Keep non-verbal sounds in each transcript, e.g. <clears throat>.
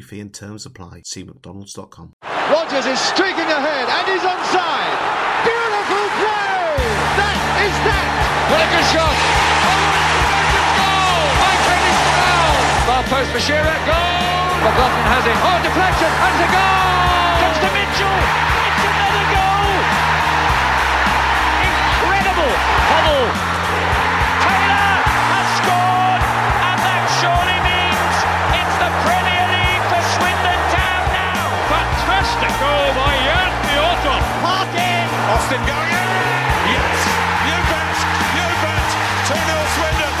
fee and terms apply. See McDonald's.com. Rogers is streaking ahead and he's onside. Beautiful play! That is that! What a shot! goal! By Kenny Snell! Far post for Shearer, goal! McLaughlin has it. Oh, deflection, and it's a goal! Comes to Mitchell! It's another goal! Incredible! Huddle! Taylor has scored, and that surely goal by Jan Piotr! Parkin! Austin going in! Yes! You bet! You bet! 2-0 Swindon!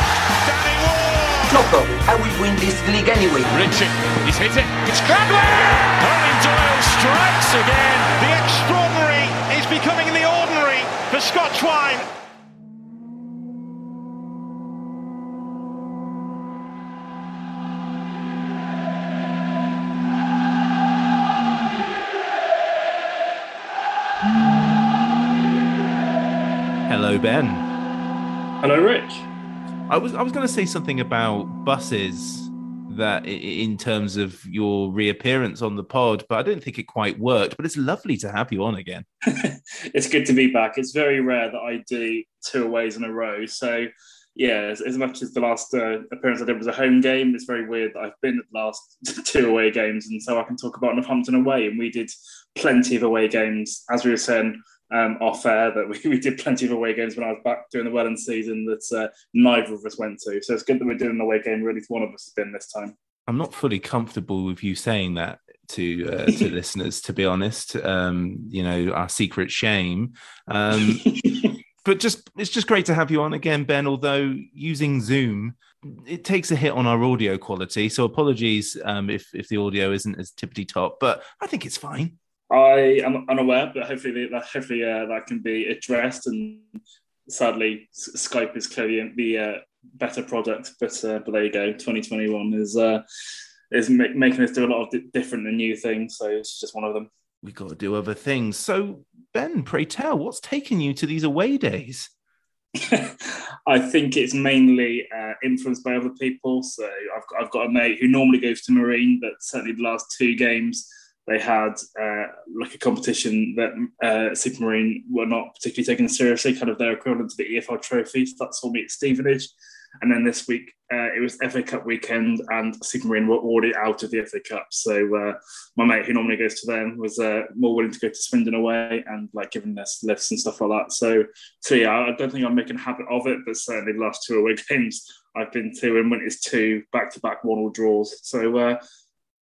Danny Ward! No problem. I will win this league anyway. Richie, he's hit it. It's Cradwell! Owen Doyle strikes again. The extraordinary is becoming the ordinary for Scott Twine. Hello, Ben. Hello, Rich. I was I was going to say something about buses that in terms of your reappearance on the pod, but I don't think it quite worked. But it's lovely to have you on again. <laughs> It's good to be back. It's very rare that I do two aways in a row. So, yeah, as, as much as the last uh, appearance I did was a home game, it's very weird that I've been at the last <laughs> two away games. And so I can talk about Northampton away. And we did plenty of away games, as we were saying um, off air, that we, <laughs> we did plenty of away games when I was back during the Wellens season that uh, neither of us went to. So it's good that we're doing an away game. Really, one of us has been this time. I'm not fully comfortable with you saying that to uh, <laughs> to listeners. To be honest, um, you know our secret shame. Um, <laughs> but just it's just great to have you on again, Ben. Although using Zoom, it takes a hit on our audio quality. So apologies um, if if the audio isn't as tippity top, but I think it's fine. I am unaware, but hopefully that hopefully uh, that can be addressed. And sadly, Skype is clearly the uh, better product. But uh, but there you go. 2021 is uh, is ma- making us do a lot of di- different and new things. So it's just one of them. We've got to do other things. So Ben, pray tell, what's taken you to these away days? <laughs> I think it's mainly uh, influenced by other people. So I've I've got a mate who normally goes to Marine, but certainly the last two games they had uh, like a competition that uh, Supermarine were not particularly taken seriously, kind of their equivalent to the EFL Trophy. So that saw me at Stevenage. And then this week uh, it was FA Cup weekend, and Supermarine were already out of the FA Cup. So uh, my mate, who normally goes to them, was uh, more willing to go to Swindon away and like giving us lifts and stuff like that. So, so yeah, I don't think I'm making a habit of it, but certainly the last two away <laughs> games I've been to, and when it's two back-to-back one-all draws, so uh,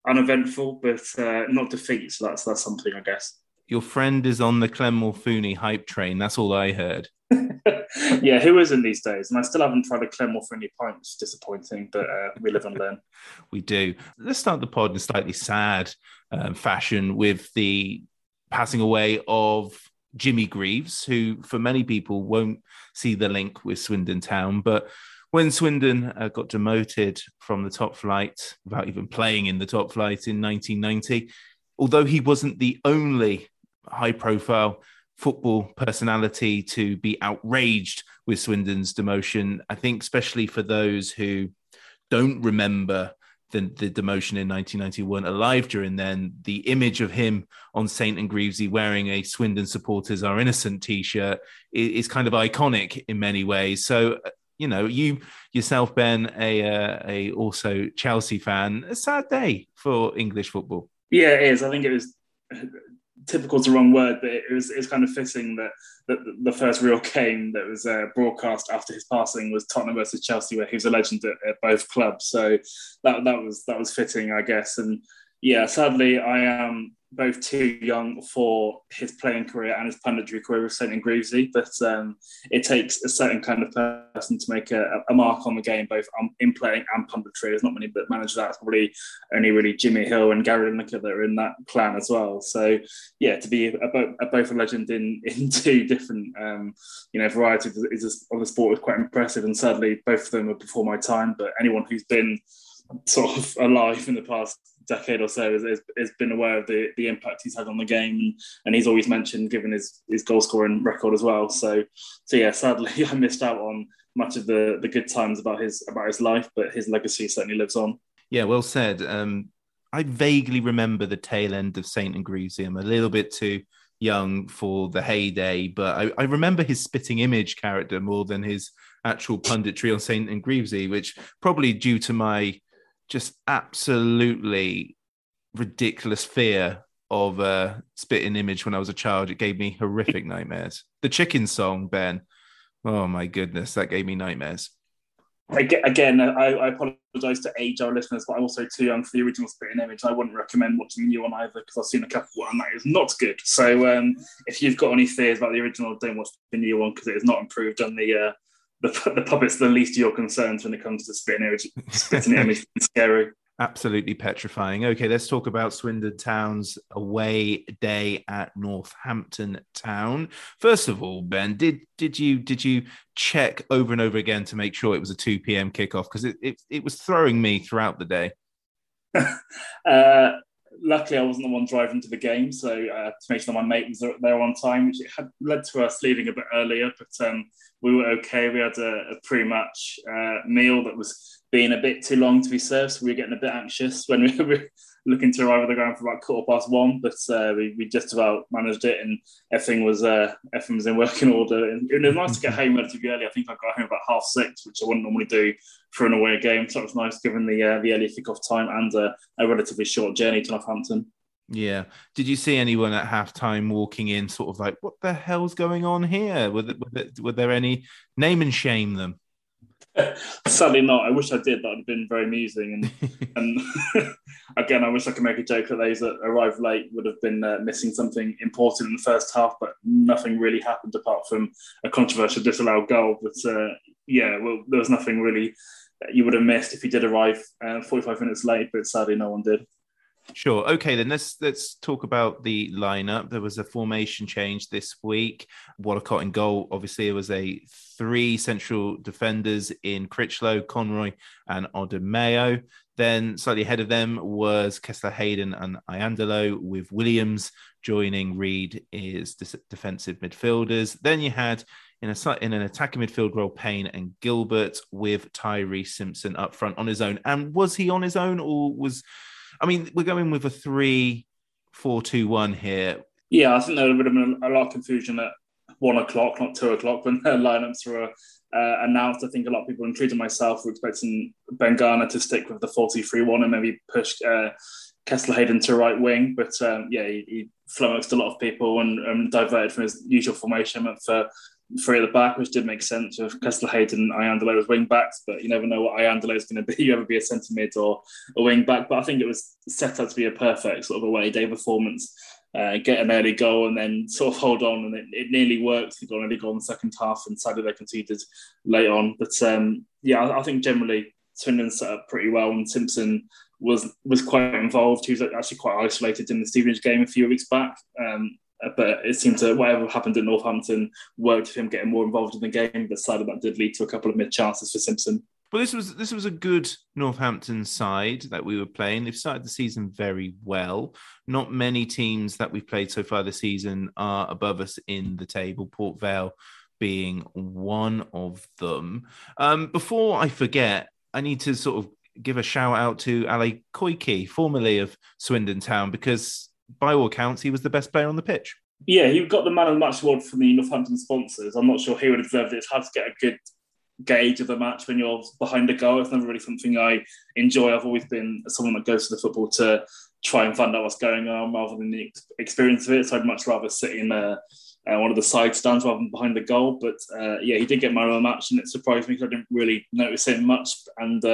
uneventful, but uh, not defeat. So that's that's something, I guess. Your friend is on the Clem Morfuni hype train. That's all I heard. <laughs> yeah, who isn't these days? And I still haven't tried a Clem Friendly Pint, which is disappointing, but uh, we live and learn. <laughs> We do. Let's start the pod in slightly sad um, fashion with the passing away of Jimmy Greaves, who for many people won't see the link with Swindon Town. But when Swindon uh, got demoted from the top flight without even playing in the top flight in 1990, although he wasn't the only high profile football personality to be outraged with Swindon's demotion. I think, especially for those who don't remember the, the demotion in 1991 alive during then, the image of him on St. and Greavsie wearing a Swindon supporters are innocent t-shirt is, is, kind of iconic in many ways. So, you know, you yourself, Ben, a, uh, a also Chelsea fan, a sad day for English football. Yeah, it is. I think it was typical is the wrong word, but it was, it was kind of fitting that, that the first real game that was uh, broadcast after his passing was Tottenham versus Chelsea, where he was a legend at, at, both clubs. So that that was that was fitting, I guess. And yeah, sadly, I am both too young for his playing career and his punditry career with St. Greavsie, but um, it takes a certain kind of person to make a, a mark on the game, both in playing and punditry. There's not many but manage that. It's probably only really Jimmy Hill and Gary Lineker that are in that clan as well. So yeah, to be a, a, both a legend in <laughs> in two different um, you know varieties of the sport is quite impressive. And sadly, both of them are before my time. But anyone who's been sort of <laughs> alive in the past decade or so has, has, been aware of the, the impact he's had on the game. And, and he's always mentioned given his, his goal scoring record as well. So so yeah sadly <laughs> I missed out on much of the the good times about his about his life but his legacy certainly lives on. Yeah well said. Um I vaguely remember the tail end of Saint and I'm a little bit too young for the heyday but I, I remember his spitting image character more than his actual punditry on Saint and Greavsie which probably due to my just absolutely ridiculous fear of a spitting image when I was a child. It gave me horrific nightmares. The chicken song, Ben. Oh my goodness, that gave me nightmares. Again, I, I apologise to age our listeners, but I'm also too young for the original spitting image. I wouldn't recommend watching the new one either because I've seen a couple and that is not good. So um, if you've got any fears about the original, don't watch the new one because it is not improved on the uh, the, the puppet's the least of your concerns when it comes to spitting image. Spitting <laughs> image scary. Absolutely petrifying. Okay, let's talk about Swindon Town's away day at Northampton Town. First of all, Ben, did did you did you check over and over again to make sure it was a two p.m. kickoff because it, it it was throwing me throughout the day. <laughs> uh, luckily, I wasn't the one driving to the game, so uh, to make sure my mate was there on time, which it had led to us leaving a bit earlier. But um, we were okay. We had a, a pre-match uh, meal that was being a bit too long to be served, so we were getting a bit anxious when we <laughs> were looking to arrive at the ground for about quarter past one. But uh, we, we just about managed it, and everything was uh, everything was in working order. And it was nice to get <laughs> home relatively early. I think I got home about half six, which I wouldn't normally do for an away game. So it was nice given the uh, the early kickoff time and uh, a relatively short journey to Northampton. Yeah. Did you see anyone at halftime walking in, sort of like, what the hell's going on here? Were there, were there, were there any name and shame them? <laughs> Sadly, not. I wish I did. That would have been very amusing. And, <laughs> and <laughs> again, I wish I could make a joke that those that arrived late would have been uh, missing something important in the first half, but nothing really happened apart from a controversial disallowed goal. But uh, yeah, well, there was nothing really you would have missed if you did arrive uh, 45 minutes late, but sadly, no one did. Sure. Okay, then let's let's talk about the lineup. There was a formation change this week. Wollacott in goal. Obviously, it was a three central defenders in Critchlow, Conroy, and Odimayo. Then slightly ahead of them was Kesler Hayden and Iandolo, with Williams joining Reed as defensive midfielders. Then you had in a in an attacking midfield role, Payne and Gilbert with Tyreece Simpson up front on his own. And was he on his own, or was I mean, we're going with a three, four, two, one here. Yeah, I think there would have been a lot of confusion at one o'clock, not two o'clock, when <laughs> the lineups were uh, announced. I think a lot of people, including myself, were expecting Ben Garner to stick with the 4-2-3-1 and maybe push uh, Kesler Hayden to right wing. But um, yeah, he, he, flummoxed a lot of people and, and diverted from his usual formation for three at the back, which did make sense with Kesler Hayden and Iandolo as wing backs, but you never know what Iandolo is going to be. <laughs> You ever be a centre mid or a wing back. But I think it was set out to be a perfect sort of away day performance. Uh, get an early goal and then sort of hold on, and it, it nearly worked. They got an early goal in the second half, and sadly they conceded late on. But um, yeah, I, I, think generally Swindon set up pretty well, and Simpson was was quite involved. He was actually quite isolated in the Stevenage game a few weeks back. Um, but it seemed to whatever happened at Northampton worked for him getting more involved in the game. But sadly, that did lead to a couple of mid chances for Simpson. Well, this was this was a good Northampton side that we were playing. They've started the season very well. Not many teams that we've played so far this season are above us in the table. Port Vale being one of them. Um, before I forget, I need to sort of give a shout out to Ali Koiki, formerly of Swindon Town, because by all accounts, he was the best player on the pitch. Yeah, he got the man of the match award from the Northampton sponsors. I'm not sure he would have deserved it. It's hard to get a good gauge of the match when you're behind a goal. It's never really something I enjoy. I've always been someone that goes to the football to try and find out what's going on rather than the experience of it. So I'd much rather sit in uh, uh, one of the side stands rather than behind the goal. But uh, yeah, he did get man of the match, and it surprised me because I didn't really notice him much. And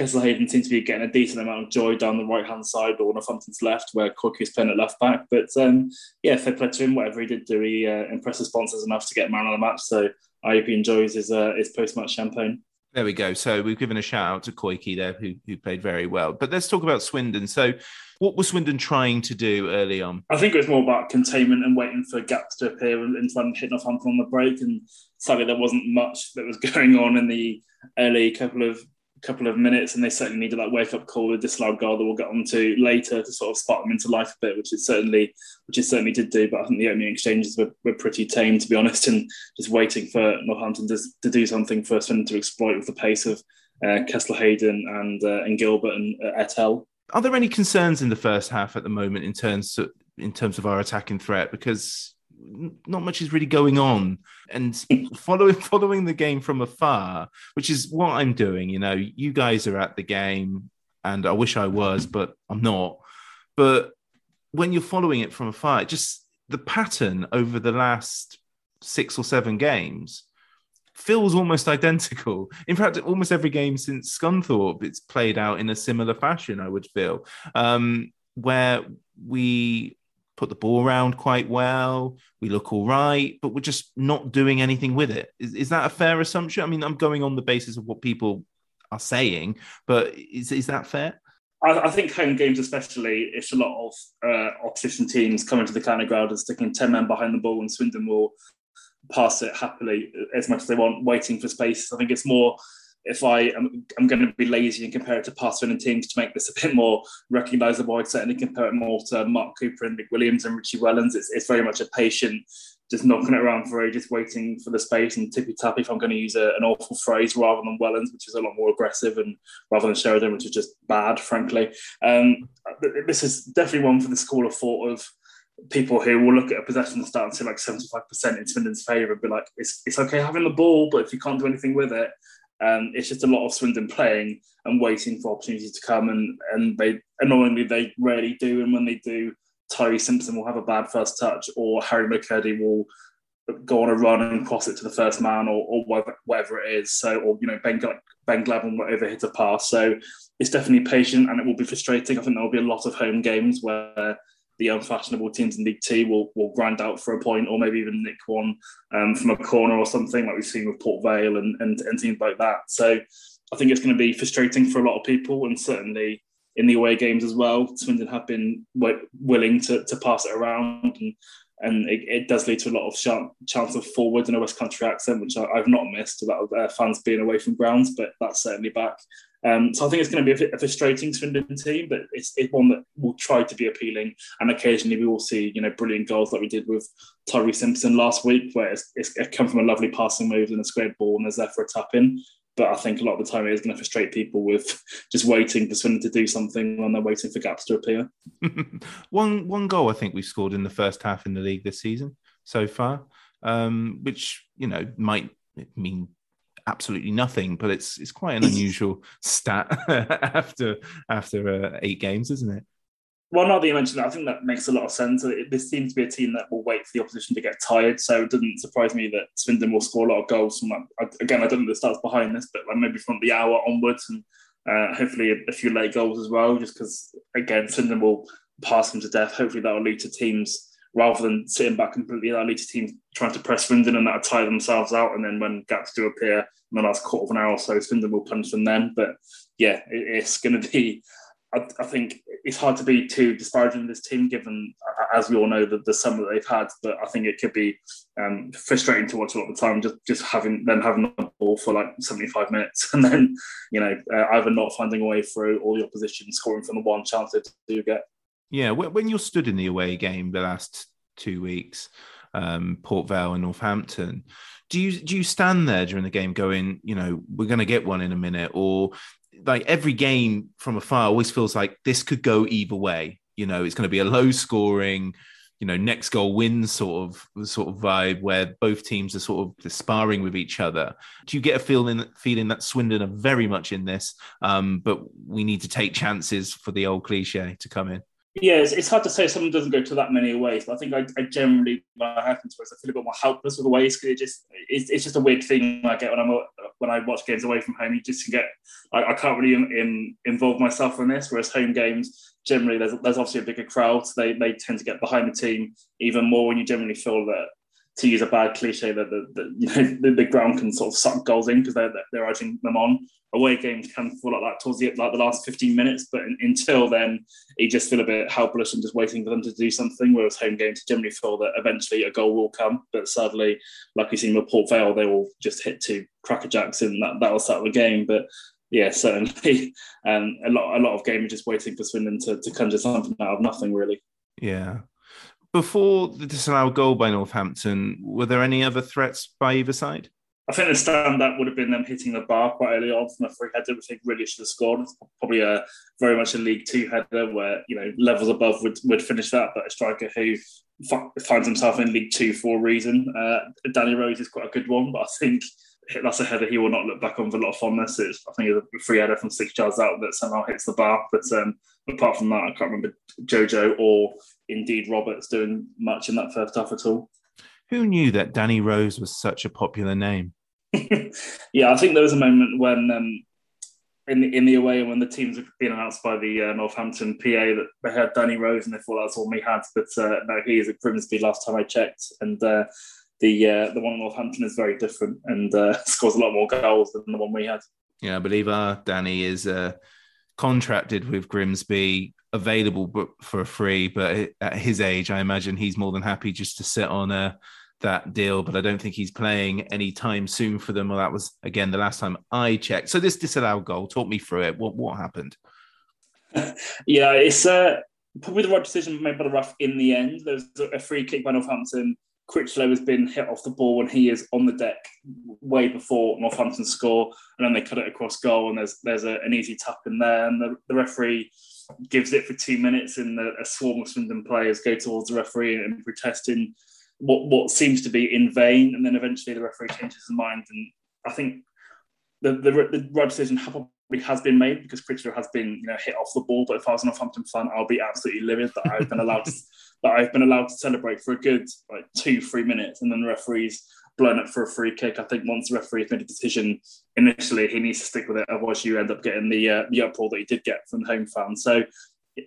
Kesler seems to be getting a decent amount of joy down the right hand side or Northampton's left, where Cook is playing at left back. But um, yeah, fair play to him. Whatever he did do, he uh, impressed the sponsors enough to get man on the match. So I hope he enjoys his uh, his post match champagne. There we go. So we've given a shout out to Koiki there, who who played very well. But let's talk about Swindon. So, what was Swindon trying to do early on? I think it was more about containment and waiting for gaps to appear and trying to hit Northampton on the break. And sadly, there wasn't much that was <laughs> going on in the early couple of couple of minutes, and they certainly needed that wake up call with this loud goal that we'll get onto later to sort of spark them into life a bit, which is certainly which is certainly did do. But I think the opening exchanges were, were pretty tame, to be honest, and just waiting for Northampton to, to do something for Swindon to exploit with the pace of uh, Kesler Hayden and uh, and Gilbert and uh, Etel. Are there any concerns in the first half at the moment in terms of, in terms of our attacking threat? Because not much is really going on and following <laughs> following the game from afar which is what i'm doing you know you guys are at the game and i wish i was but i'm not but when you're following it from afar just the pattern over the last six or seven games feels almost <laughs> identical. In fact, almost every game since Scunthorpe, it's played out in a similar fashion. I would feel um, where we put the ball around quite well. We look all right, but we're just not doing anything with it. Is, is that a fair assumption? I mean, I'm going on the basis of what people are saying, but is, is that fair? I, I think home games, especially, it's a lot of uh, opposition teams coming to the of ground and sticking 10 men behind the ball, and Swindon will pass it happily as much as they want, waiting for space. I think it's more if I am I'm going to be lazy and compare it to past winning teams to make this a bit more recognisable, I'd certainly compare it more to Mark Cooper and Nick Williams and Richie Wellens. It's, it's very much a patient, just knocking it around for ages, waiting for the space and tippy tap, If I'm going to use a, an awful phrase, rather than Wellens, which is a lot more aggressive, and rather than Sheridan, which is just bad, frankly. Um, this is definitely one for the school of thought of people who will look at a possession start and say like 75% in Swindon's favour and be like, it's, it's okay having the ball, but if you can't do anything with it, um, it's just a lot of Swindon playing and waiting for opportunities to come, and and they annoyingly they rarely do. And when they do, Tyreece Simpson will have a bad first touch, or Harry McKirdy will go on a run and cross it to the first man, or, or whatever it is. So, or you know, Ben Ben Gladwin will overhit a pass. So it's definitely patient, and it will be frustrating. I think there will be a lot of home games where the unfashionable teams in League Two will, will grind out for a point or maybe even nick one um, from a corner or something like we've seen with Port Vale and, and, and teams like that. So I think it's going to be frustrating for a lot of people and certainly in the away games as well. Swindon have been w- willing to, to pass it around and and it, it, does lead to a lot of sh- chance of forward in a West Country accent, which I, have not missed about uh, fans being away from grounds, but that's certainly back. Um, so I think it's going to be a, frustrating Swindon team, but it's, it's, one that will try to be appealing. And occasionally we will see, you know, brilliant goals like we did with Tyreece Simpson last week, where it's, it's it come from a lovely passing move and a squared ball and there's there for a tap in. But I think a lot of the time it is going to frustrate people with <laughs> just waiting for Swindon to do something when they're waiting for gaps to appear. <laughs> one one goal I think we've scored in the first half in the league this season so far, um, which you know might mean absolutely nothing, but it's it's quite an unusual stat <laughs> after after uh, eight games, isn't it? Well, now that you mentioned that, I think that makes a lot of sense. This seems to be a team that will wait for the opposition to get tired, so it doesn't surprise me that Swindon will score a lot of goals from that. Again, I don't know the stats behind this, but like maybe from the hour onwards, and uh, hopefully a, a, few late goals as well. Just because again, Swindon will pass them to death. Hopefully, that will lead to teams rather than sitting back completely. That lead to teams trying to press Swindon and that'll tire themselves out. And then when gaps do appear in the last quarter of an hour or so, Swindon will punch them then. But yeah, it, it's going to be I, I, think it's hard to be too disparaging of this team, given, as we all know, the, the summer that they've had. But I think it could be um, frustrating to watch a lot of the time, just just having them having the ball for like seventy five minutes, <laughs> and then you know uh, either not finding a way through or the opposition scoring from the one chance they do get. Yeah, when you're stood in the away game the last two weeks, um, Port Vale and Northampton. Do you do you stand there during the game going, you know, we're going to get one in a minute, or like every game from afar always feels like this could go either way. You know, it's going to be a low scoring, you know, next goal wins sort of sort of vibe where both teams are sort of sparring with each other. Do you get a feeling feeling that Swindon are very much in this, um, but we need to take chances for the old cliche to come in? Yeah, it's, it's, hard to say someone doesn't go to that many ways, but I think I, I generally, when it happens to us, I feel a bit more helpless with the ways because it just it's, it's, just a weird thing I get when I'm when I watch games away from home. You just can get I, I can't really in, in, involve myself in this, whereas home games generally there's there's obviously a bigger crowd, so they they tend to get behind the team even more when you generally feel that to use a bad cliche that the, the <laughs> you know the, the, ground can sort of suck goals in because they're they're urging them on. Away games can feel like that towards the like the last 15 minutes, but in, until then, you just feel a bit helpless and just waiting for them to do something. Whereas home games generally feel that eventually a goal will come, but sadly, like we've seen with Port Vale, they will just hit two crackerjacks and that that'll settle the game. But yeah, certainly, <laughs> um, a lot a lot of game are just waiting for Swindon to, to conjure something out of nothing really. Yeah, before the disallowed goal by Northampton, were there any other threats by either side? I think the standout would have been them hitting the bar quite early on from a free header, which they really should have scored. Probably a very much a League Two header where you know levels above would, would finish that, but a striker who finds himself in League Two for a reason. Uh, Danny Rose is quite a good one, but I think that's a header he will not look back on with a lot of fondness. It's, I think it's a free header from six yards out that somehow hits the bar. But um, apart from that, I can't remember Jojo or indeed Roberts doing much in that first half at all. Who knew that Danny Rose was such a popular name? <laughs> yeah, I think there was a moment when um, in the, in the away when the teams were being announced by the uh, Northampton PA that they had Danny Rose and they thought that's all we had. But uh, no, he is at Grimsby last time I checked. And uh, the uh, the one in Northampton is very different and uh, <laughs> scores a lot more goals than the one we had. Yeah, I believe our Danny is uh, contracted with Grimsby, available for free. But at his age, I imagine he's more than happy just to sit on a uh, that deal. But I don't think he's playing anytime soon for them. Well, that was again the last time I checked. So this disallowed goal, talk me through it. What what happened? <laughs> yeah, it's uh, probably the right decision made by the ref in the end. There's a free kick by Northampton Critchlow has been hit off the ball when he is on the deck way before Northampton score, and then they cut it across goal, and there's there's a, an easy tap in there, and the, the referee gives it for two minutes, and the, a swarm of Swindon players go towards the referee and protesting what what seems to be in vain, and then eventually the referee changes his mind, and I think the the, the right decision probably has been made because Critchlow has been you know hit off the ball. But if I was a Northampton fan, I'll be absolutely livid that I've been allowed to, that I've been allowed to celebrate for a good like two three minutes, and then the referees blown up for a free kick. I think once the referee has made a decision initially, he needs to stick with it. Otherwise, you end up getting the uh, the uproar that he did get from the home fans. So.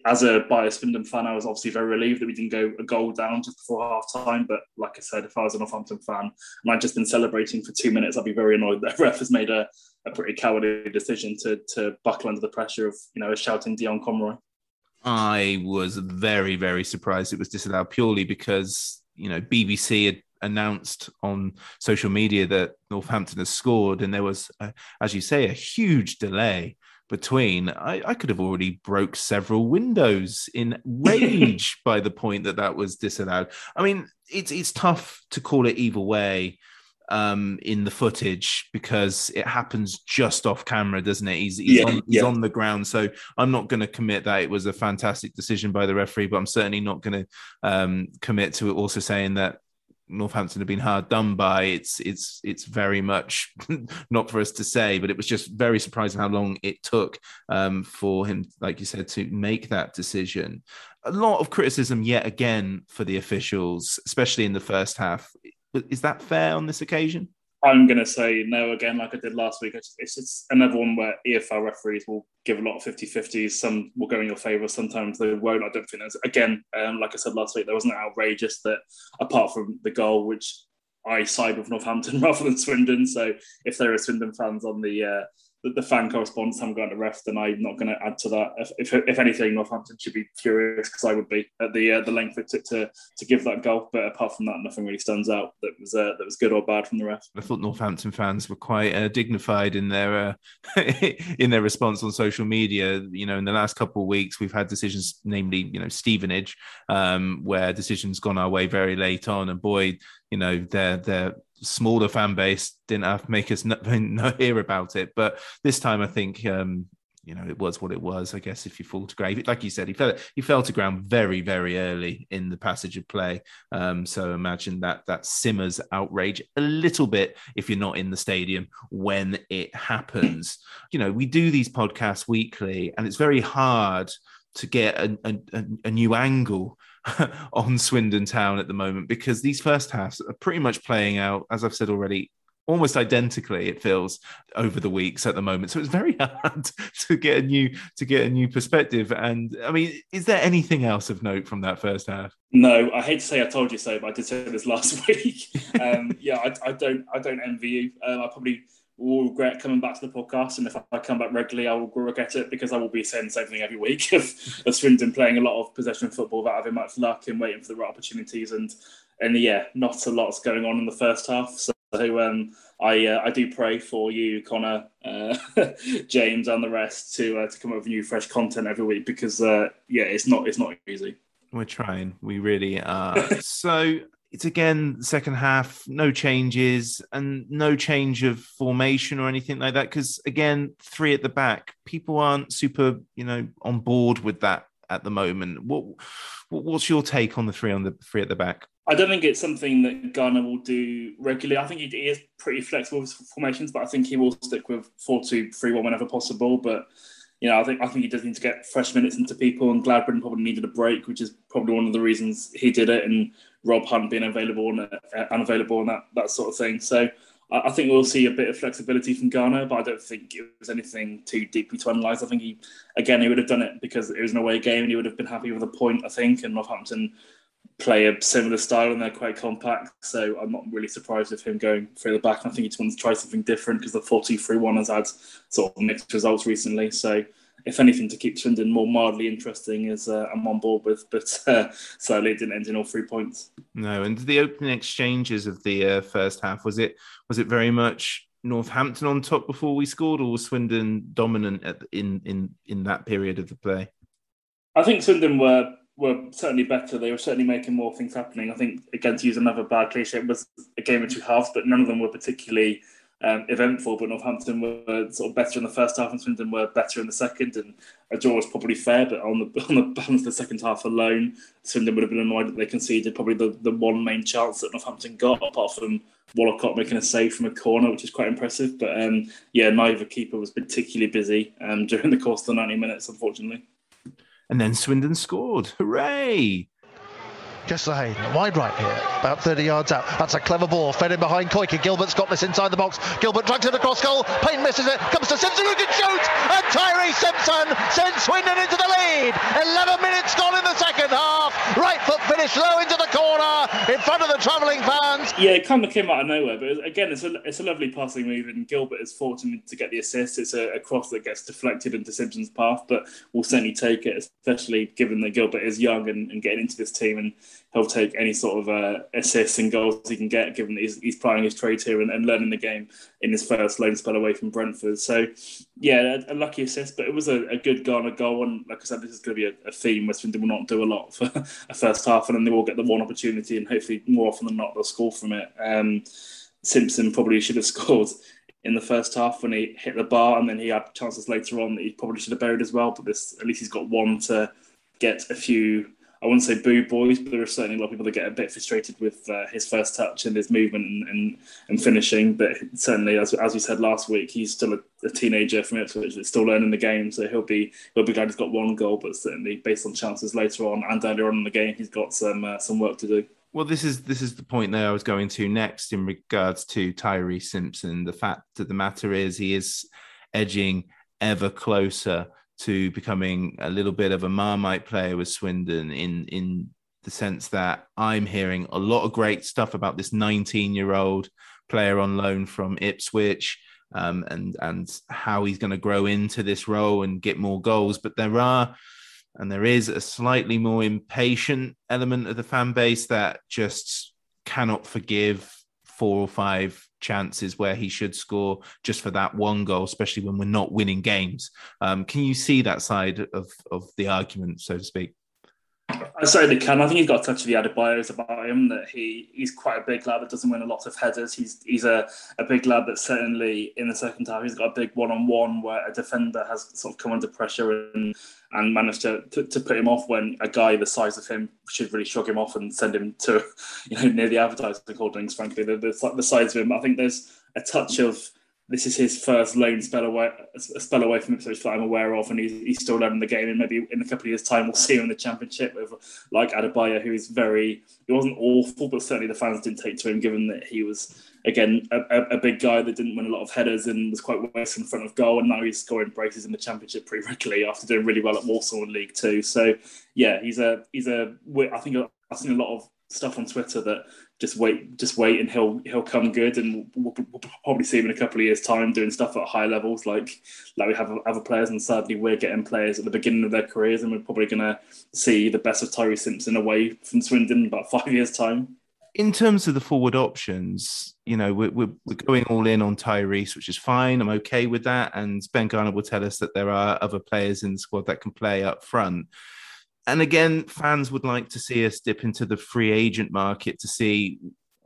As a biased Swindon fan, I was obviously very relieved that we didn't go a goal down just before half time. But like I said, if I was a Northampton fan and I'd just been celebrating for two minutes, I'd be very annoyed that <laughs> ref has made a, a pretty cowardly decision to to buckle under the pressure of you know a shouting Dion Conroy. I was very very surprised it was disallowed purely because you know BBC had announced on social media that Northampton has scored, and there was, a, as you say, a huge delay between. I, I, could have already broke several windows in rage <laughs> by the point that that was disallowed. I mean, it's it's tough to call it either way um, in the footage because it happens just off camera, doesn't it? He's, he's, yeah, on, he's yeah. on, the ground. So I'm not going to commit that it was a fantastic decision by the referee, but I'm certainly not going to um, commit to it also saying that Northampton have been hard done by. It's it's it's very much <laughs> not for us to say, but it was just very surprising how long it took um, for him, like you said, to make that decision. A lot of criticism yet again for the officials, especially in the first half. Is that fair on this occasion? I'm going to say no again, like I did last week. It's, another one where EFL referees will give a lot of 50 50s. Some will go in your favour, sometimes they won't. I don't think there's, again, um, like I said last week, there wasn't outrageous that apart from the goal, which I side with Northampton <laughs> rather than Swindon. So if there are Swindon fans on the uh, the, the fan correspondents haven't got the ref, then I'm not going to add to that. If, if, if anything, Northampton should be furious because I would be at the uh, the length it took to to give that goal. But apart from that, nothing really stands out that was uh, that was good or bad from the ref. I thought Northampton fans were quite uh, dignified in their uh, <laughs> in their response on social media. You know, in the last couple of weeks, we've had decisions, namely, you know, Stevenage, um, where decisions gone our way very late on, and boy, you know, their their smaller fan base didn't have make us <laughs> no, no hear about it. But this time, I think um, you know it was what it was. I guess if you fall to grave, like you said, he fell he fell to ground very very early in the passage of play. Um, so imagine that that simmers outrage a little bit if you're not in the stadium when it happens. <clears throat> you know, we do these podcasts weekly, and it's very hard to get a, a, a new angle <laughs> on Swindon Town at the moment because these first halves are pretty much playing out, as I've said already, almost identically it feels over the weeks at the moment. So it's very <laughs> hard to get a new to get a new perspective. And i mean is there anything else of note from that first half? No i hate to say i told you so but i did say this <laughs> last week. Um, yeah I, I, don't i don't envy you. Um, i probably will regret coming back to the podcast. And if I come back regularly, I will regret it because I will be saying the same thing every week <laughs> of, of Swindon playing a lot of possession football without having much luck and waiting for the right opportunities. And and yeah, not a lot's going on in the first half. So um, I uh, I do pray for you, Connor, uh, <laughs> James, and the rest to uh, to come up with new fresh content every week because uh, yeah, it's not it's not easy. We're trying. We really are. <laughs> so it's again second half, no changes and no change of formation or anything like that. Because again, three at the back, people aren't super, you know, on board with that at the moment. What what's your take on the three on the three at the back? I don't think it's something that Garner will do regularly. I think he is pretty flexible with formations, but I think he will stick with four two three one whenever possible. But you know, I think I think he does need to get fresh minutes into people, and Gladwin probably needed a break, which is probably one of the reasons he did it. And Rob Hunt being available and uh, unavailable and that that sort of thing. So I, I think we'll see a bit of flexibility from Garner, but I don't think it was anything too deeply to analyse. I think he again he would have done it because it was an away game and he would have been happy with a point. I think, and Northampton play a similar style and they're quite compact. So I'm not really surprised with him going further back. I think he just wants to try something different because the 4-2-3-1 has had sort of mixed results recently. So if anything, to keep Swindon more mildly interesting, is uh, I'm on board with. But <laughs> uh, sadly, it didn't end in all three points. No, and the opening exchanges of the uh, first half was it was it very much Northampton on top before we scored, or was Swindon dominant at, in in in that period of the play? I think Swindon were were certainly better. They were certainly making more things happening. I think, again, to use another bad cliche, it was a game of two halves, but none of them were particularly um, eventful, but Northampton were sort of better in the first half and Swindon were better in the second. And a draw was probably fair, but on the <laughs> on the balance of the second half alone, Swindon would have been annoyed that they conceded probably the, the one main chance that Northampton got, apart from Wollacott making a save from a corner, which is quite impressive. But um, yeah, neither keeper was particularly busy um, <laughs> during the course of the 90 minutes, unfortunately. And then Swindon scored. Hooray! Just Hayden, wide right here, about 30 yards out. That's a clever ball, fed in behind Koiki. Gilbert's got this inside the box. Gilbert drags it across goal. Payne misses it, comes to Simpson who can shoot, and Tyree Simpson sends Swindon into the lead. 11 minutes gone in the second half. Right foot finish low into the corner in front of the travelling fans. Yeah, it kind of came out of nowhere, but again, it's a, it's a lovely passing move, and Gilbert is fortunate to get the assist. It's a, a cross that gets deflected into Simpson's path, but we'll certainly take it, especially given that Gilbert is young and, and getting into this team and he'll take any sort of uh, assists and goals he can get, given that he's, he's playing his trade here and, and, learning the game in his first loan spell away from Brentford. So, yeah, a, a lucky assist, but it was a, a good Garner goal. And like I said, this is going to be a, a theme where Swindon will not do a lot for <laughs> a first half, and then they will get the one opportunity, and hopefully more often than not they'll score from it. Um, Simpson probably should have <laughs> scored in the first half when he hit the bar, and then he had chances later on that he probably should have buried as well. But this, at least he's got one to get a few I wouldn't say boo boys, but there are certainly a lot of people that get a bit frustrated with uh, his first touch and his movement and, and, and, finishing. But certainly, as, as we said last week, he's still a, a teenager from Ipswich that's still learning the game. So he'll be he'll be glad he's got one goal, but certainly based on chances later on and earlier on in the game, he's got some uh, some work to do. Well, this is this is the point that I was going to next in regards to Tyree Simpson. The fact that the matter is he is edging ever closer to becoming a little bit of a marmite player with Swindon in in the sense that I'm hearing a lot of great stuff about this 19 year old player on loan from Ipswich. um, and and how he's going to grow into this role and get more goals. But there are and there is a slightly more impatient element of the fan base that just cannot forgive four or five chances where he should score just for that one goal, especially when we're not winning games. Um, can you see that side of, of the argument, so to speak? I certainly can. I think he's got a touch of the Adebayos about him that he he's quite a big lad that doesn't win a lot of headers. He's he's a, a big lad that certainly in the second half he's got a big one on one where a defender has sort of come under pressure and and managed to, to, to put him off when a guy the size of him should really shrug him off and send him to <laughs> you know near the advertising holdings. Frankly, the, the, the size of him, I think there's a touch of this is his first loan spell away, a spell away from Ipswich that I'm aware of, and he's, he's still learning the game. And maybe in a couple of years' time, we'll see him in the Championship with like Adebayo, who is very. He wasn't awful, but certainly the fans didn't take to him, given that he was again a, a big guy that didn't win a lot of headers and was quite waste in front of goal. And now he's scoring braces in the Championship pretty regularly after doing really well at Walsall in League Two. So yeah, he's a he's a. I think I've seen a lot of stuff on Twitter that just wait, just wait, and he'll he'll come good, and we'll, we'll, probably see him in a couple of years' time doing stuff at high levels, like like we have other players. And sadly, we're getting players at the beginning of their careers, and we're probably going to see the best of Tyreece Simpson away from Swindon in about five years' time. In terms of the forward options, you know, we're, we're, we're going all in on Tyreece, which is fine. I'm okay with that. And Ben Garner will tell us that there are other players in the squad that can play up front and again, fans would like to see us dip into the free agent market to see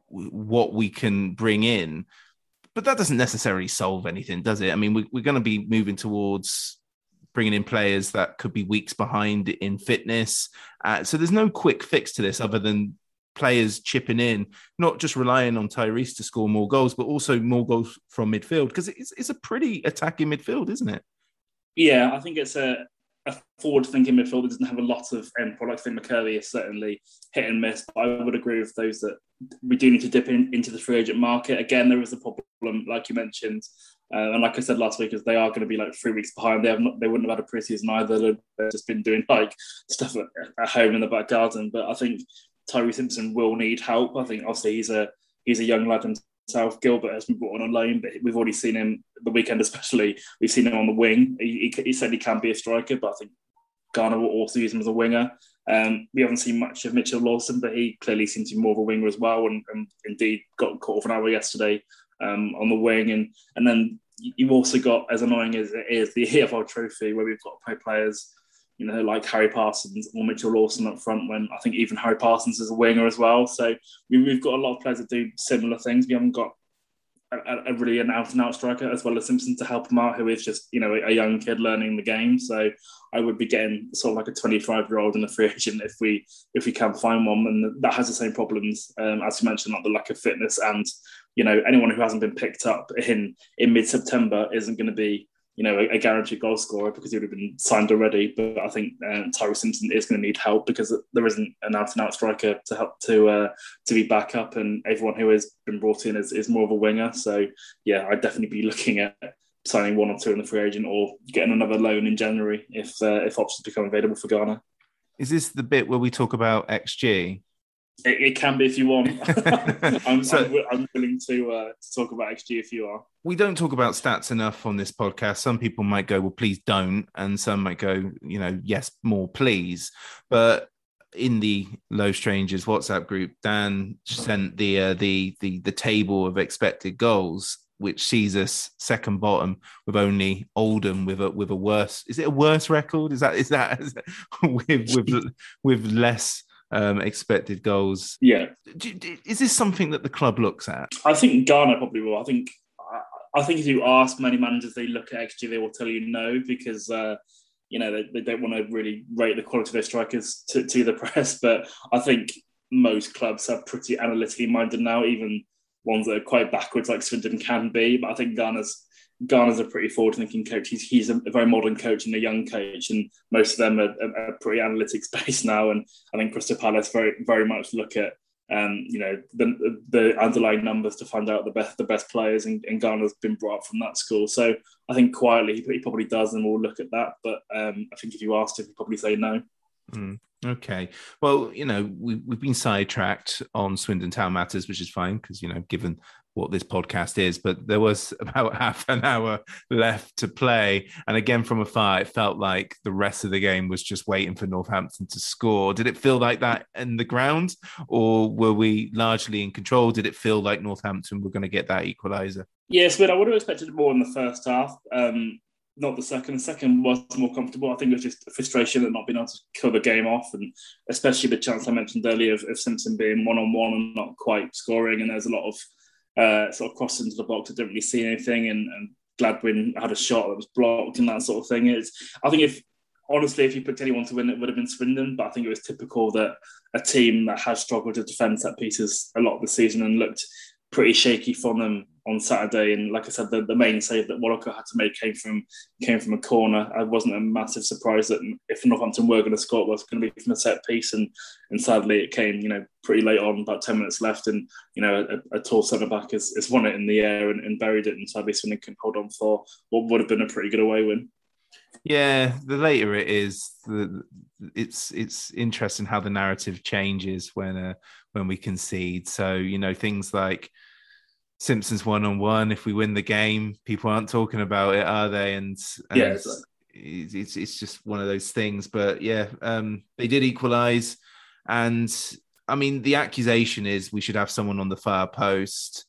what we can bring in. But that doesn't necessarily solve anything, does it? I mean, we, we're going to be moving towards bringing in players that could be weeks behind in fitness. Uh, so there's no quick fix to this other than players chipping in, not just relying on Tyreece to score more goals, but also more goals from midfield because it's, it's a pretty attacking midfield, isn't it? Yeah, I think it's a a forward-thinking midfielder doesn't have a lot of end products. I think McKirdy is certainly hit and miss. But I would agree with those that we do need to dip in, into the free agent market. Again, there is a problem, like you mentioned, uh, and like I said last week, is they are going to be like three weeks behind. They have not, they wouldn't have had a preseason either. They've just been doing like stuff at, at home in the back garden. But I think Tyreece Simpson will need help. I think obviously he's a he's a young lad South Gilbert has been brought on loan, but we've already seen him the weekend, especially. We've seen him on the wing. He, he, he said he can be a striker, but I think Garner will also use him as a winger. Um, we haven't seen much of Mitchell Lawson, but he clearly seems to be more of a winger as well, and, and indeed got caught off an hour yesterday um, on the wing. And and then you've also got, as annoying as it is, the <laughs> EFL Trophy, where we've got to play players you know, like Harry Parsons or Mitchell Lawson up front. When I think even Harry Parsons is a winger as well. So we, have got a lot of players that do similar things. We haven't got a, a really an out and out striker as well as Simpson to help him out, who is just you know a, a young kid learning the game. So I would be getting sort of like a 25 year old in a free <laughs> agent if we if we can find one, and that has the same problems um, as you mentioned, like the lack of fitness and you know anyone who hasn't been picked up in in mid September isn't going to be you know, a, a, guaranteed goal scorer because he would have been signed already. But I think Tyreece Simpson is going to need help because there isn't an out and out striker to help to uh, to be back up, and everyone who has been brought in is, is more of a winger. So yeah, I'd definitely be looking at signing one or two in the free agent or getting another loan in January if uh, if options become available for Garner. Is this the bit where we talk about XG? It, it, can be if you want. <laughs> I'm, so, I'm, I'm, willing to, uh, to talk about XG if you are. We don't talk about stats enough on this podcast. Some people might go, well, please don't. And some might go, you know, yes, more, please. But in the Low Strangers WhatsApp group, Dan sent the uh, the the the table of expected goals, which sees us second bottom with only Oldham with a with a worse. Is it a worse record? Is that is that, is that <laughs> with with <laughs> with less um, expected goals. Yeah. Is this something that the club looks at? I think Garner probably will. I think I think if you ask many managers, they look at XG, they will tell you no because uh, you know they, they don't want to really rate the quality of their strikers to, to the <laughs> press. But I think most clubs are pretty analytically minded now, even ones that are quite backwards like Swindon can be. But I think Garner's Garner's a pretty forward-thinking coach. He's he's a, very modern coach and a young coach, and most of them are, are, are pretty analytics <laughs> based now. And I think Crystal Palace very very much look at um, you know the the underlying numbers to find out the best the best players, and, and Garner's been brought up from that school. So I think quietly he, he probably does, and we'll look at that. But um, I think if you asked him, he'd probably say no. Mm. Okay. Well, you know, we, we've been sidetracked on Swindon Town matters, which is fine because, you know, given what this podcast is, but there was <laughs> about half an hour left to play. And again, from afar, it felt like the rest of the game was just waiting for Northampton to score. Did it feel like that in the ground, or were we largely in control? Did it feel like Northampton were going to get that equaliser? Yes, but I would have expected more in the first half. Um, not the second. The second was more comfortable. I think it was just frustration at not being able to kill the game off, and especially the chance I mentioned earlier of, of Simpson being one on one and not quite scoring. And there's a lot of uh, sort of crossed into the box. I didn't really see anything, and, and Gladwin had a shot that was blocked and that sort of thing. It's I think if honestly, if you picked anyone to win, it would have been Swindon. But I think it was typical that a team that has struggled to defend set pieces a lot the season and looked pretty shaky from them on Saturday. And like I said, the, the main save that Wollacott had to make came from came from a corner. I wasn't a massive surprise that if Northampton were going to score, it was going to be from a set piece. And and sadly, it came you know pretty late on, about ten minutes left, and you know a, a tall centre back has, has won it in the air and, and buried it. And sadly, Swindon can hold on for what would have been a pretty good away win. Yeah, the later it is, the it's it's interesting how the narrative changes when uh, when we concede. So you know things like Simpsons one on one. If we win the game, people aren't talking about it, are they? And, and yeah, it's, it's, it's just one of those things. But yeah, um, they did equalize, and I mean the accusation is we should have someone on the far post.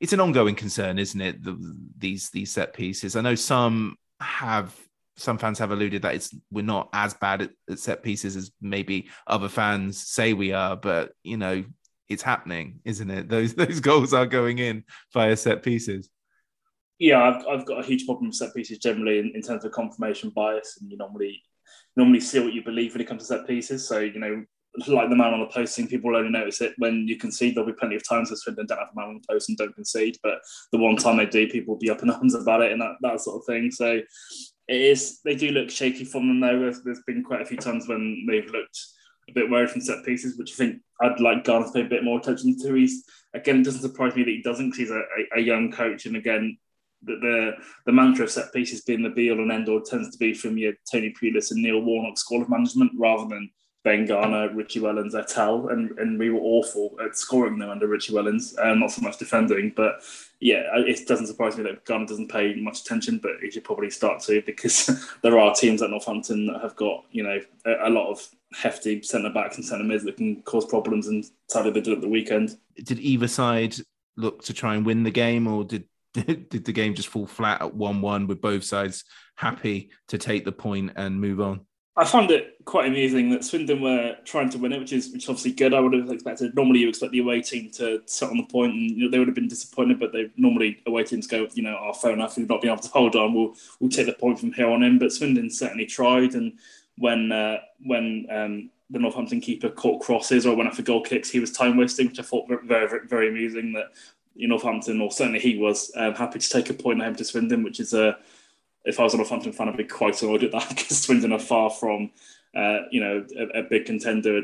It's an ongoing concern, isn't it? The, these these set pieces. I know some have some fans have alluded that it's we're not as bad at, at, set pieces as maybe other fans say we are, but you know it's happening, isn't it? Those <laughs> those goals are going in via set pieces. Yeah, I've, I've got a huge problem with set pieces generally in, in terms of confirmation bias, and you normally normally see what you believe when it comes to set pieces. So you know, like the man on the posting, people only notice it when you concede. There'll be plenty of times that Swindon don't have a man on the post and don't concede, but the one time they do, people will be up in arms about it and that, that sort of thing. So it is they do look shaky from them though. There's, there's been quite a few times when they've looked a bit worried from set pieces, which I think I'd like Garner to pay a bit more attention to. He's again, it doesn't surprise me that he doesn't because he's a, a, a, young coach, and again, the, the, the mantra of set pieces being the be all and end all tends to be from your Tony Pulis and Neil Warnock school of management rather than Ben Garner, Richie Wellens, Etel, and, and we were awful at scoring them under Richie Wellens, uh, not so much defending. But yeah, it doesn't surprise me that Garner doesn't pay much attention, but he should probably start to because <laughs> there are teams at Northampton that have got you know a, a lot of hefty centre backs and centre mids that can cause problems, and sadly they did at the weekend. Did either side look to try and win the game, or did <laughs> did the game just fall flat at one-one with both sides happy to take the point and move on? I found it quite amusing that Swindon were trying to win it, which is which is obviously good. I would have expected. Normally, you expect the away team to sit on the point, and you know, they would have been disappointed. But they normally away teams go, you know, our oh, fair enough. We've not been able to hold on. We'll we'll take the point from here on in. But Swindon certainly tried, and when uh, when um, the Northampton keeper caught crosses or went after goal kicks, he was time wasting, which I thought very very, very amusing. That you know, Northampton, or certainly he was um, happy to take a point home to Swindon, which is a if I was a Northampton fan, I'd be quite annoyed at that <laughs> because Swindon are far from, uh, you know, a, a, big contender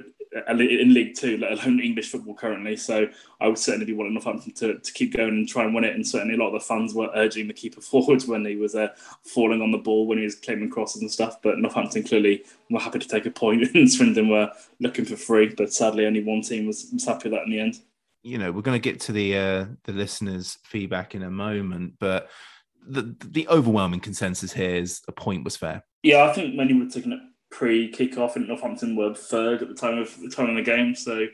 in League Two, let alone English football currently. So I would certainly be wanting Northampton to, to keep going and try and win it. And certainly a lot of the fans were urging the keeper <laughs> forwards when he was uh, falling on the ball, when he was claiming crosses and stuff. But Northampton clearly were happy to take a point, <laughs> and Swindon were looking for free. But sadly, only one team was, was happy with that in the end. You know, we're going to get to the uh, the listeners' feedback in a moment, but the the overwhelming consensus here is a point was fair. Yeah, I think many were taking it pre kickoff, and Northampton were third at the time of the time of the game. So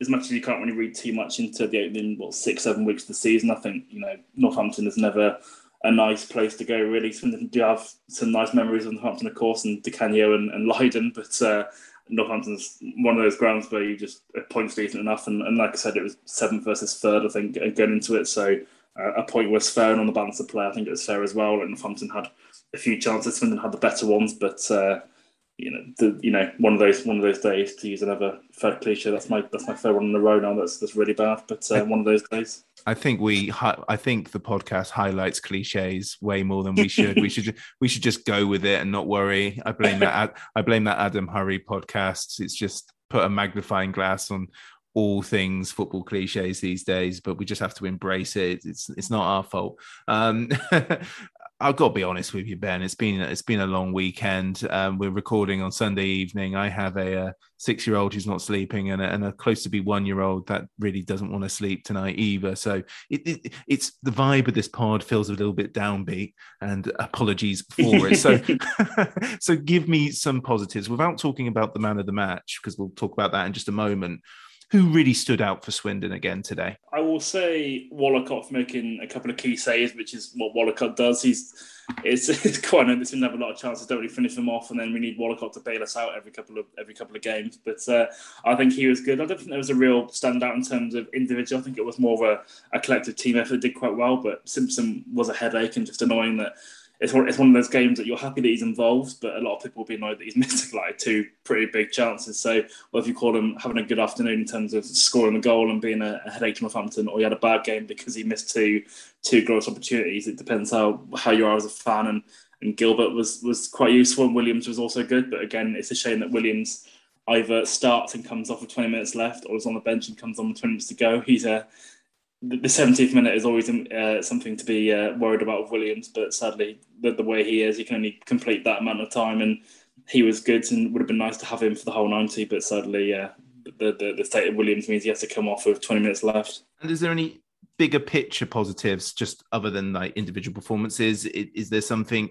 as much as you can't really read too much into the opening what six seven weeks of the season, I think you know Northampton is never a nice place to go. Really, Swindon do have some nice memories of Northampton, of course, and Di Canio and, and Leiden, but. Uh, Northampton's one of those grounds where you just a point's decent enough, and, and like I said, it was seventh versus third, I think, going into it. So uh, a point was fair, and on the balance of play, I think it was fair as well. And Northampton had a few chances, Swindon had the better ones, but uh, you know, the, you know, one of those one of those days to use another third cliche. That's my that's my third one in a row now. That's that's really bad, but uh, one of those days. I think we, I think the podcast highlights cliches way more than we should. we should, we should just go with it and not worry. I blame that. I blame that Adam Hurrey podcast. It's just put a magnifying glass on all things football cliches these days, but we just have to embrace it. It's it's not our fault. Um, <laughs> I've got to be honest with you, Ben. It's been it's been a long weekend. Um, we're recording on Sunday evening. I have a, a six year old who's not sleeping, and a, and a close to be one year old that really doesn't want to sleep tonight either. So it, it, it's the vibe of this pod feels a little bit downbeat, and apologies for it. So <laughs> <laughs> so give me some positives without talking about the man of the match because we'll talk about that in just a moment who really stood out for Swindon again today? I will say Wollacott for making a couple of key saves, which is what Wollacott does. He's it's, <laughs> it's quite we have a lot of chances, don't really finish them off, and then we need Wollacott to bail us out every couple of every couple of games. But uh, I think he was good. I don't think there was a real standout in terms of individual. I think it was more of a, a collective team effort. Did quite well, but Simpson was a headache and just annoying that it's one, it's one of those games that you're happy that he's involved, but a lot of people will be annoyed that he's <laughs> missed like two pretty big chances. So, whether you call him having a good afternoon in terms of scoring a goal and being a, a headache to Northampton, or he had a bad game because he missed two two gross opportunities, it depends how how you are as a fan. And and Gilbert was was quite useful, and Williams was also good. But again, it's a shame that Williams either starts and comes off with 20 minutes left, or is on the bench and comes on with 20 minutes to go. He's a the 70th minute is always uh, something to be uh, worried about with Williams, but sadly, the, the, way he is, he can only complete that amount of time. And he was good and would have been nice to have him for the whole 90, but sadly, uh, the, the, the state of Williams means he has to come off with 20 minutes left. And is there any bigger picture positives, just other than like individual performances? Is, is there something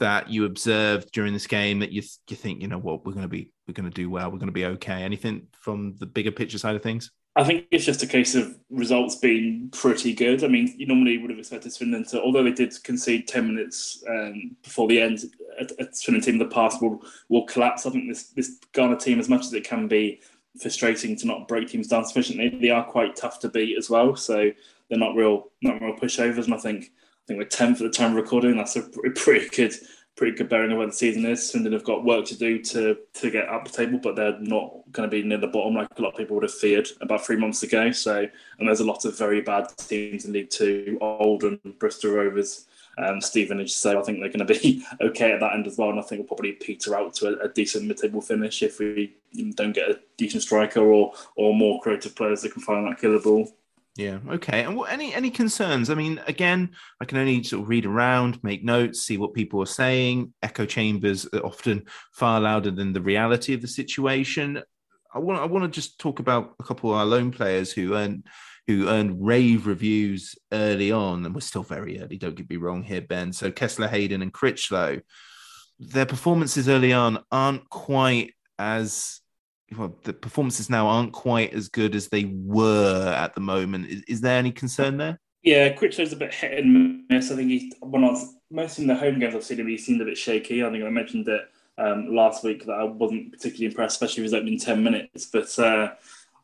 that you observed during this game that you you think you know what we're going to be we're going to do well, we're going to be okay? Anything from the bigger picture side of things? I think it's just a case of results being pretty good. I mean, you normally would have expected Swindon to, although they did concede 10 minutes um, before the end, a, a Swindon team in the past will, will collapse. I think this, this Garner team, as much as it can be frustrating to not break teams down sufficiently, they are quite tough to beat as well. So they're not real, not real pushovers. And I think, I think we're 10th at the time of recording. That's a pretty good pretty good bearing of where the season is. Swindon have got work to do to to get up the table, but they're not going to be near the bottom like a lot of people would have feared about three months ago. So, and there's a lot of very bad teams in League Two, Oldham, Bristol Rovers, um, Stevenage. So I think they're going to be <laughs> okay at that end as well. And I think we'll probably peter out to a, a decent mid-table finish if we don't get a decent striker or or more creative players that can find that killer ball. Yeah. Okay. And what, any any concerns? I mean, again, I can only sort of read around, make notes, see what people are saying. Echo chambers are often far louder than the reality of the situation. I want I want to just talk about a couple of our loan players who earned who earned rave reviews early on, and we're still very early. Don't get me wrong here, Ben. So Kesler, Hayden, and Critchlow, their performances early on aren't quite as well, the performances now aren't quite as good as they were at the moment. Is, is there any concern there? Yeah, Critchlow's a bit hit and miss. I think he's when I was most in the home games I've seen him, he seemed a bit shaky. I think I mentioned it um, last week that I wasn't particularly impressed, especially with his opening ten minutes. But uh,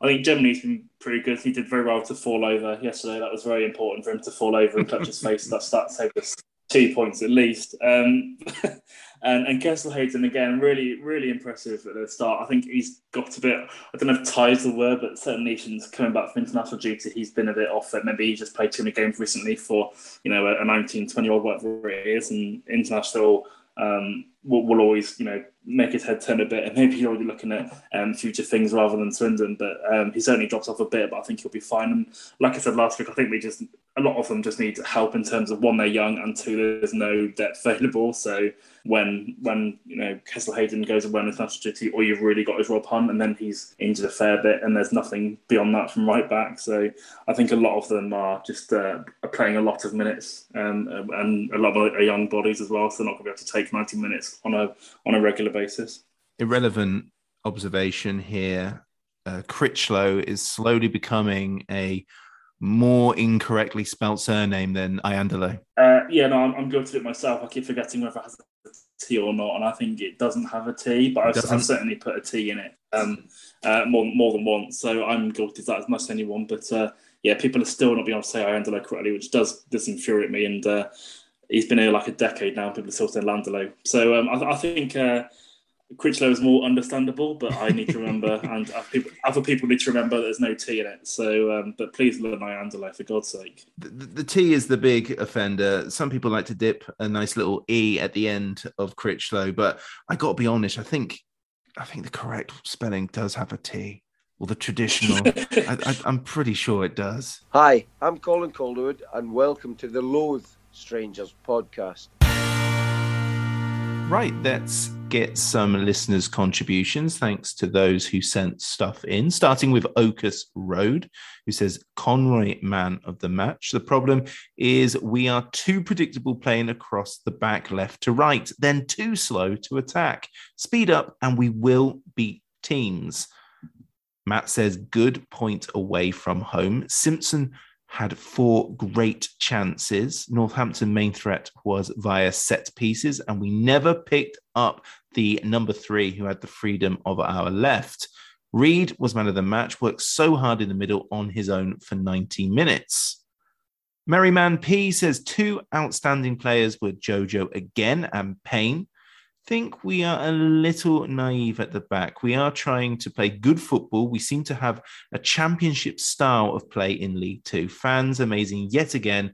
I think he's been pretty good. He did very well to fall over yesterday. That was very important for him to fall over and touch his face. That that saved us two points at least. Um, <laughs> and, and Kesler Hayden again, really, really impressive at the start. I think he's got a bit. I don't know if ties the word, but certain nations coming back from international duty, he's been a bit off it. Maybe he just played too many games recently for you know a 19, 20 year old whatever it is, and international um, will, will, always, you know, make his head turn a bit. And maybe he's already looking at um, future things rather than Swindon. But um, he certainly drops off a bit, but I think he'll be fine. And like I said last week, I think we just a lot of them just need help in terms of one, they're young, and two, there's no depth available. So when when you know Kesler Hayden goes away on international duty, all you've really got is Rob Hunt, and then he's injured a fair bit, and there's nothing beyond that from right back. So I think a lot of them are just uh, are playing a lot of minutes, um, and a lot of are young bodies as well, so they're not going to be able to take 90 minutes on a on a regular basis. Irrelevant observation here. Uh, Critchlow is slowly becoming a more incorrectly spelt surname than Iandolo. Uh, yeah, no, I'm, I'm guilty of it myself. I keep forgetting whether it has a T or not, and I think it doesn't have a T, but I've, I've, certainly put a T in it um, uh, more, more than once. So I'm guilty of that as much as anyone. But uh, yeah, people are still not being able to say Iandolo correctly, which does does infuriate me. And uh, he's been here like a decade now, and people are still saying Landolo. So um, I, I, think uh, Critchlow is more understandable, but I need to remember, <laughs> and other people, other people need to remember there's no T in it. So, um, but please learn Iandolo for God's sake. The, the, T is the big offender. Some people like to dip a nice little E at the end of Critchlow, but I got to be honest. I think, I think the correct spelling does have a T, or the traditional. I, am pretty sure it does. Hi, I'm Colin Calderwood, and welcome to the Loathe Strangers podcast. Right, let's get some listeners' contributions. Thanks to those who sent stuff in, starting with Ocus Road, who says, Conroy, man of the match. The problem is we are too predictable playing across the back left to right, then too slow to attack. Speed up and we will beat teams. Matt says, good point away from home. Simpson had four great chances. Northampton main threat was via set pieces, and we never picked up the number three who had the freedom of our left. Reed was man of the match, worked so hard in the middle on his own for 90 minutes. Merryman P says two outstanding players were Jojo again and Payne think we are a little naive at the back. We are trying to play good football. We seem to have a championship style of play in League Two. Fans amazing yet again.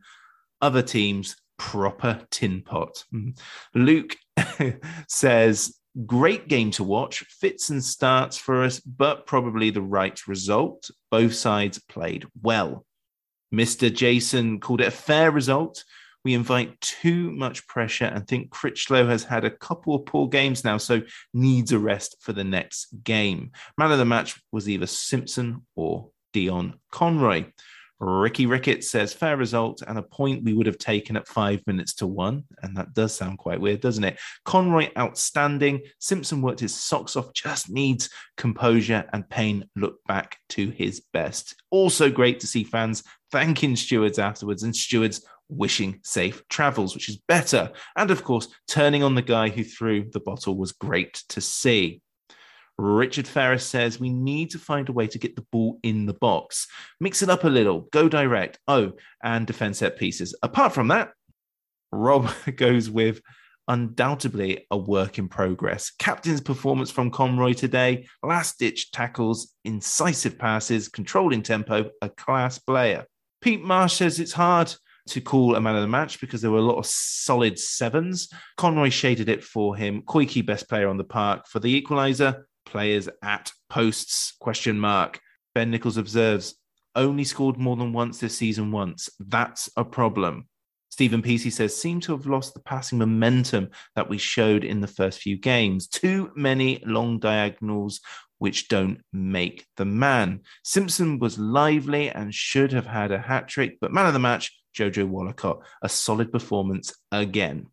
Other teams, proper tin pot. Hmm. Luke <laughs> says, great game to watch. Fits and starts for us, but probably the right result. Both sides played well. Mr. Jason called it a fair result we invite too much pressure and think Critchlow has had a couple of poor games now, so needs a rest for the next game. Man of the match was either Simpson or Dion Conroy. Ricky Rickett says fair result and a point we would have taken at five minutes to one. And that does sound quite weird, doesn't it? Conroy outstanding. Simpson worked his socks off, just needs composure, and Payne looked back to his best. Also great to see fans thanking stewards afterwards and stewards wishing safe travels, which is better. And of course, turning on the guy who threw the bottle was great to see. Richard Ferris says we need to find a way to get the ball in the box, mix it up a little, go direct. Oh, and defend set pieces. Apart from that, Rob <laughs> goes with undoubtedly a work in progress. Captain's performance from Conroy today, last ditch tackles, incisive passes, controlling tempo, a class player. Pete Marsh says it's hard to call a man of the match because there were a lot of solid sevens. Conroy shaded it for him. Koiki, best player on the park. For the equaliser, players at posts, question mark. Ben Nichols observes, only scored more than once this season once. That's a problem. Stephen Peacey says, seem to have lost the passing momentum that we showed in the first few games. Too many long diagonals which don't make the man. Simpson was lively and should have had a hat trick, but man of the match, Jojo Wollacott, a solid performance again.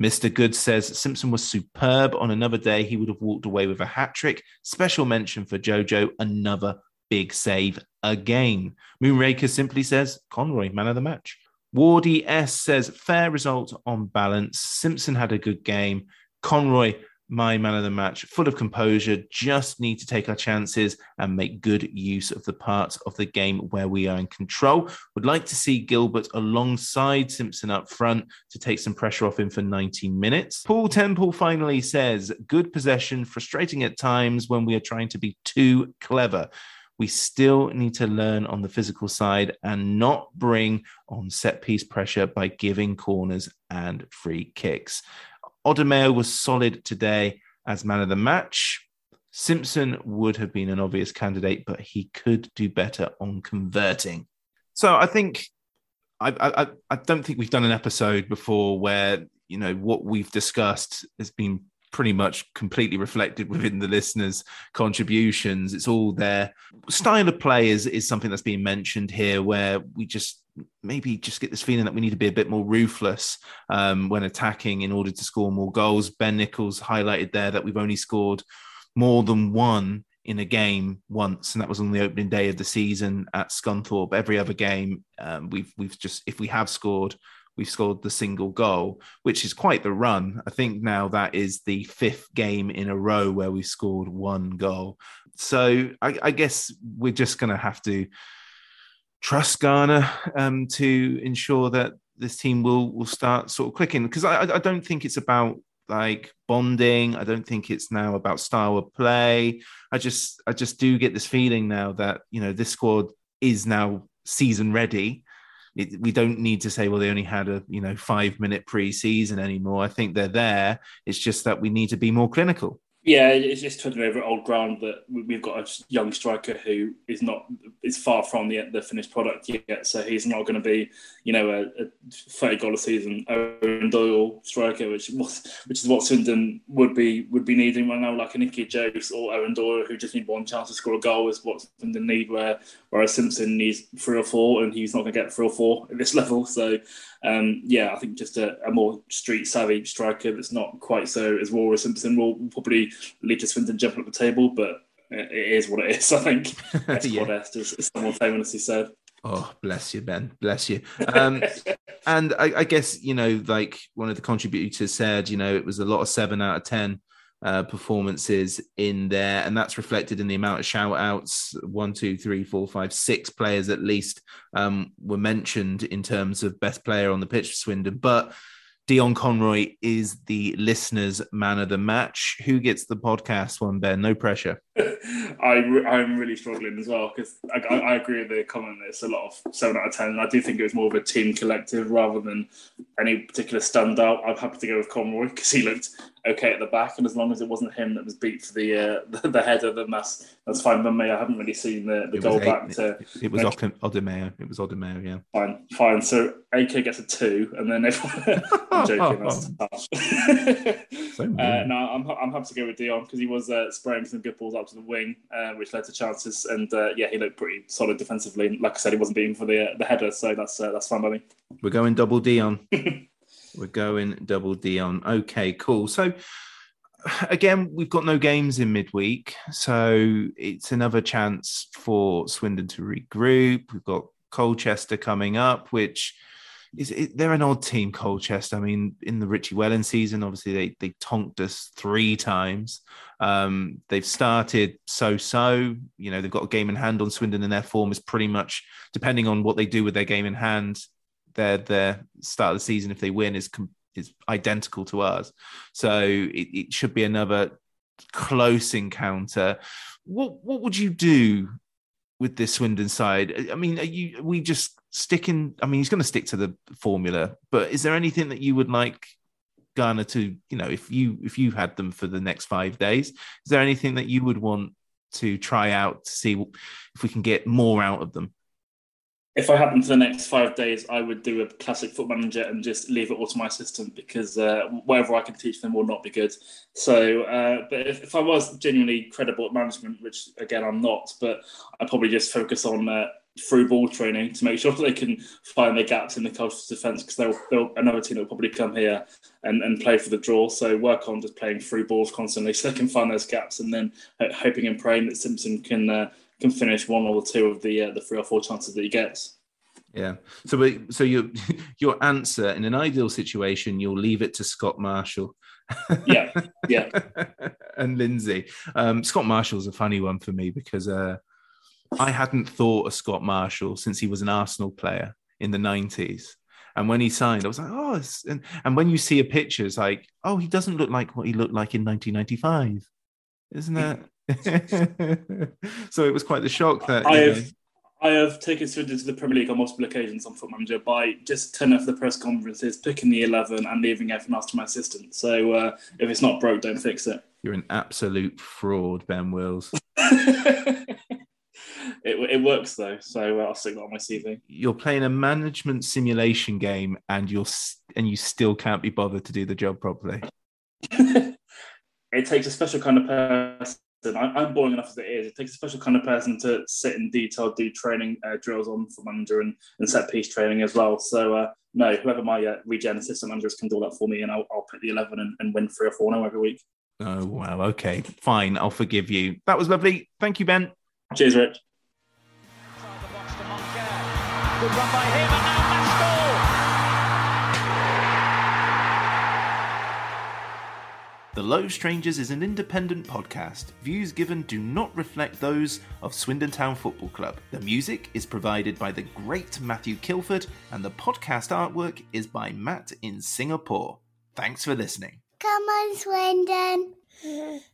Mr. Good says Simpson was superb. On another day, he would have walked away with a hat trick. Special mention for Jojo, another big save again. Moonraker simply says Conroy, man of the match. Wardy S says fair result on balance. Simpson had a good game. Conroy my man of the match, full of composure, just need to take our chances and make good use of the parts of the game where we are in control. Would like to see Gilbert alongside Simpson up front to take some pressure off him for 19 minutes. Paul Temple finally says, good possession, frustrating at times when we are trying to be too clever. We still need to learn on the physical side and not bring on set piece pressure by giving corners and free kicks. Odimayo was solid today as man of the match. Simpson would have been an obvious candidate, but he could do better on converting. So I think I, I, I don't think we've done an episode before where you know what we've discussed has been pretty much completely reflected within the listeners' contributions. It's all there. Style of play is, is something that's being mentioned here, where we just maybe just get this feeling that we need to be a bit more ruthless um, when attacking in order to score more goals. Ben Nichols highlighted there that we've only scored more than one in a game once, and that was on the opening day of the season at Scunthorpe. Every other game, um, we've we've just if we have scored, we've scored the single goal, which is quite the run. I think now that is the fifth game in a row where we've scored one goal. So I, I guess we're just going to have to trust Garner um, to ensure that this team will will start sort of clicking because I, I don't think it's about like bonding. I don't think it's now about style of play. I just I just do get this feeling now that you know this squad is now season ready. It, we don't need to say well they only had a you know five minute preseason anymore. I think they're there. It's just that we need to be more clinical. Yeah, it's just turning over old ground that we've got a young striker who is not is far from the the finished product yet. So he's not going to be, you know, a, a thirty goal a season Eoin Doyle striker, which was which is what Swindon would be would be needing right now, like a Nicky Jokes or Eoin Doyle, who just need one chance to score a goal is what Swindon need. Where whereas Simpson needs three or four, and he's not going to get three or four at this <laughs> level. So um, yeah, I think just a, a, more street savvy striker that's not quite so as raw as Simpson will probably lead to Swindon jumping up the table, but it is what it is. <laughs> I think <laughs> that's yeah. as, as someone famously said. Oh, bless you, Ben. Bless you. Um, <laughs> and I, I, guess you know, like one of the contributors said, you know, it was a lot of seven out of ten uh, performances in there, and that's reflected in the amount of shout outs. One, two, three, four, five, six players at least um, were mentioned in terms of best player on the pitch for Swindon. But Dion Conroy is the listener's man of the match. Who gets the podcast one, Ben? No pressure. I, I'm really struggling as well because I, I, agree with the comment that it's a lot of 7 out of 10. I do think it was more of a team collective rather than any particular standout. I'm happy to go with Conroy because he looked okay at the back, and as long as it wasn't him that was beat for the uh, <laughs> the, the header, then that's that's fine with me. I haven't really seen the, the goal eight, back to. It, it was Odimayo. It was Odimayo. Yeah. Fine, fine. So AK gets a two, and then everyone. <laughs> I'm joking. That's <laughs> tough. so uh, no, I'm I'm happy to go with Dion because he was uh, spraying some good balls up to the wing, uh, which led to chances, and uh, yeah, he looked pretty solid defensively. Like I said, he wasn't beaten for the uh, the header, so that's that's fine by me. We're going double D on. <laughs> We're going double D on. Okay, cool. So again, we've got no games in midweek, so it's another chance for Swindon to regroup. We've got Colchester coming up, which is it, they're an odd team. Colchester. I mean, in the Richie Wellens season, obviously they they tonked us three times. Um, they've started so so. You know, they've got a game in hand on Swindon, and their form is pretty much depending on what they do with their game in hand their their start of the season if they win is is identical to ours. So it, it should be another close encounter. What what would you do with this Swindon side? I mean, are you are we just sticking? I mean, he's going to stick to the formula, but is there anything that you would like Garner to, you know, if you if you had them for the next five days, is there anything that you would want to try out to see if we can get more out of them? if I had them for the next five days, I would do a classic foot manager and just leave it all to my assistant because uh, whatever I can teach them will not be good. So, uh, but if, if, I was genuinely credible at management, which again I'm not, but I probably just focus on uh, through ball training to make <laughs> sure that they can find their gaps in the cultural defence because they'll, they'll, another team that will probably come here and, and play for the draw. So work on just playing through balls constantly so they can find those gaps and then hoping and praying that Simpson can uh, can finish one or two of the uh, the three or four chances that he gets. Yeah. So, we, so your <laughs> your answer in an ideal situation, you'll leave it to Scott Marshall. yeah, yeah. <laughs> and Lindsay. Um, Scott Marshall's a funny one for me because uh, I hadn't thought of Scott Marshall since he was an Arsenal player in the nineties. And when he signed, I was like, oh, and, and when you see a picture, it's like, oh, he doesn't look like what he looked like in 1995, isn't that? <laughs> so it was quite the shock that I have, I have taken Swindon to the Premier League on multiple occasions on Foot Manager by just turning off the press conferences, picking the eleven, and leaving everything else to my assistant. So uh, if it's not broke, don't fix it. You're an absolute fraud, Ben Wills. <laughs> it, it works though, so uh, I'll stick that on my CV. You're playing a management simulation game, and you're and you still can't be bothered to do the job properly. <laughs> it takes a special kind of person I, am boring enough as it is. It takes a special kind of person to sit in detail, do training uh, drills on for manager and, and set piece training as well. So uh, no, whoever my uh, regen assistant managers can do that for me, and I'll, I'll pick the eleven and, and win three or four now every week. Oh wow, okay, fine, I'll forgive you. That was lovely. Thank you, Ben. Cheers, Rich. Good run by him, and now The Low Strangers is an independent podcast. Views given do not reflect those of Swindon Town Football Club. The music is provided by the great Matthew Kilford, and the podcast artwork is by Matt in Singapore. Thanks for listening. Come on, Swindon. <laughs>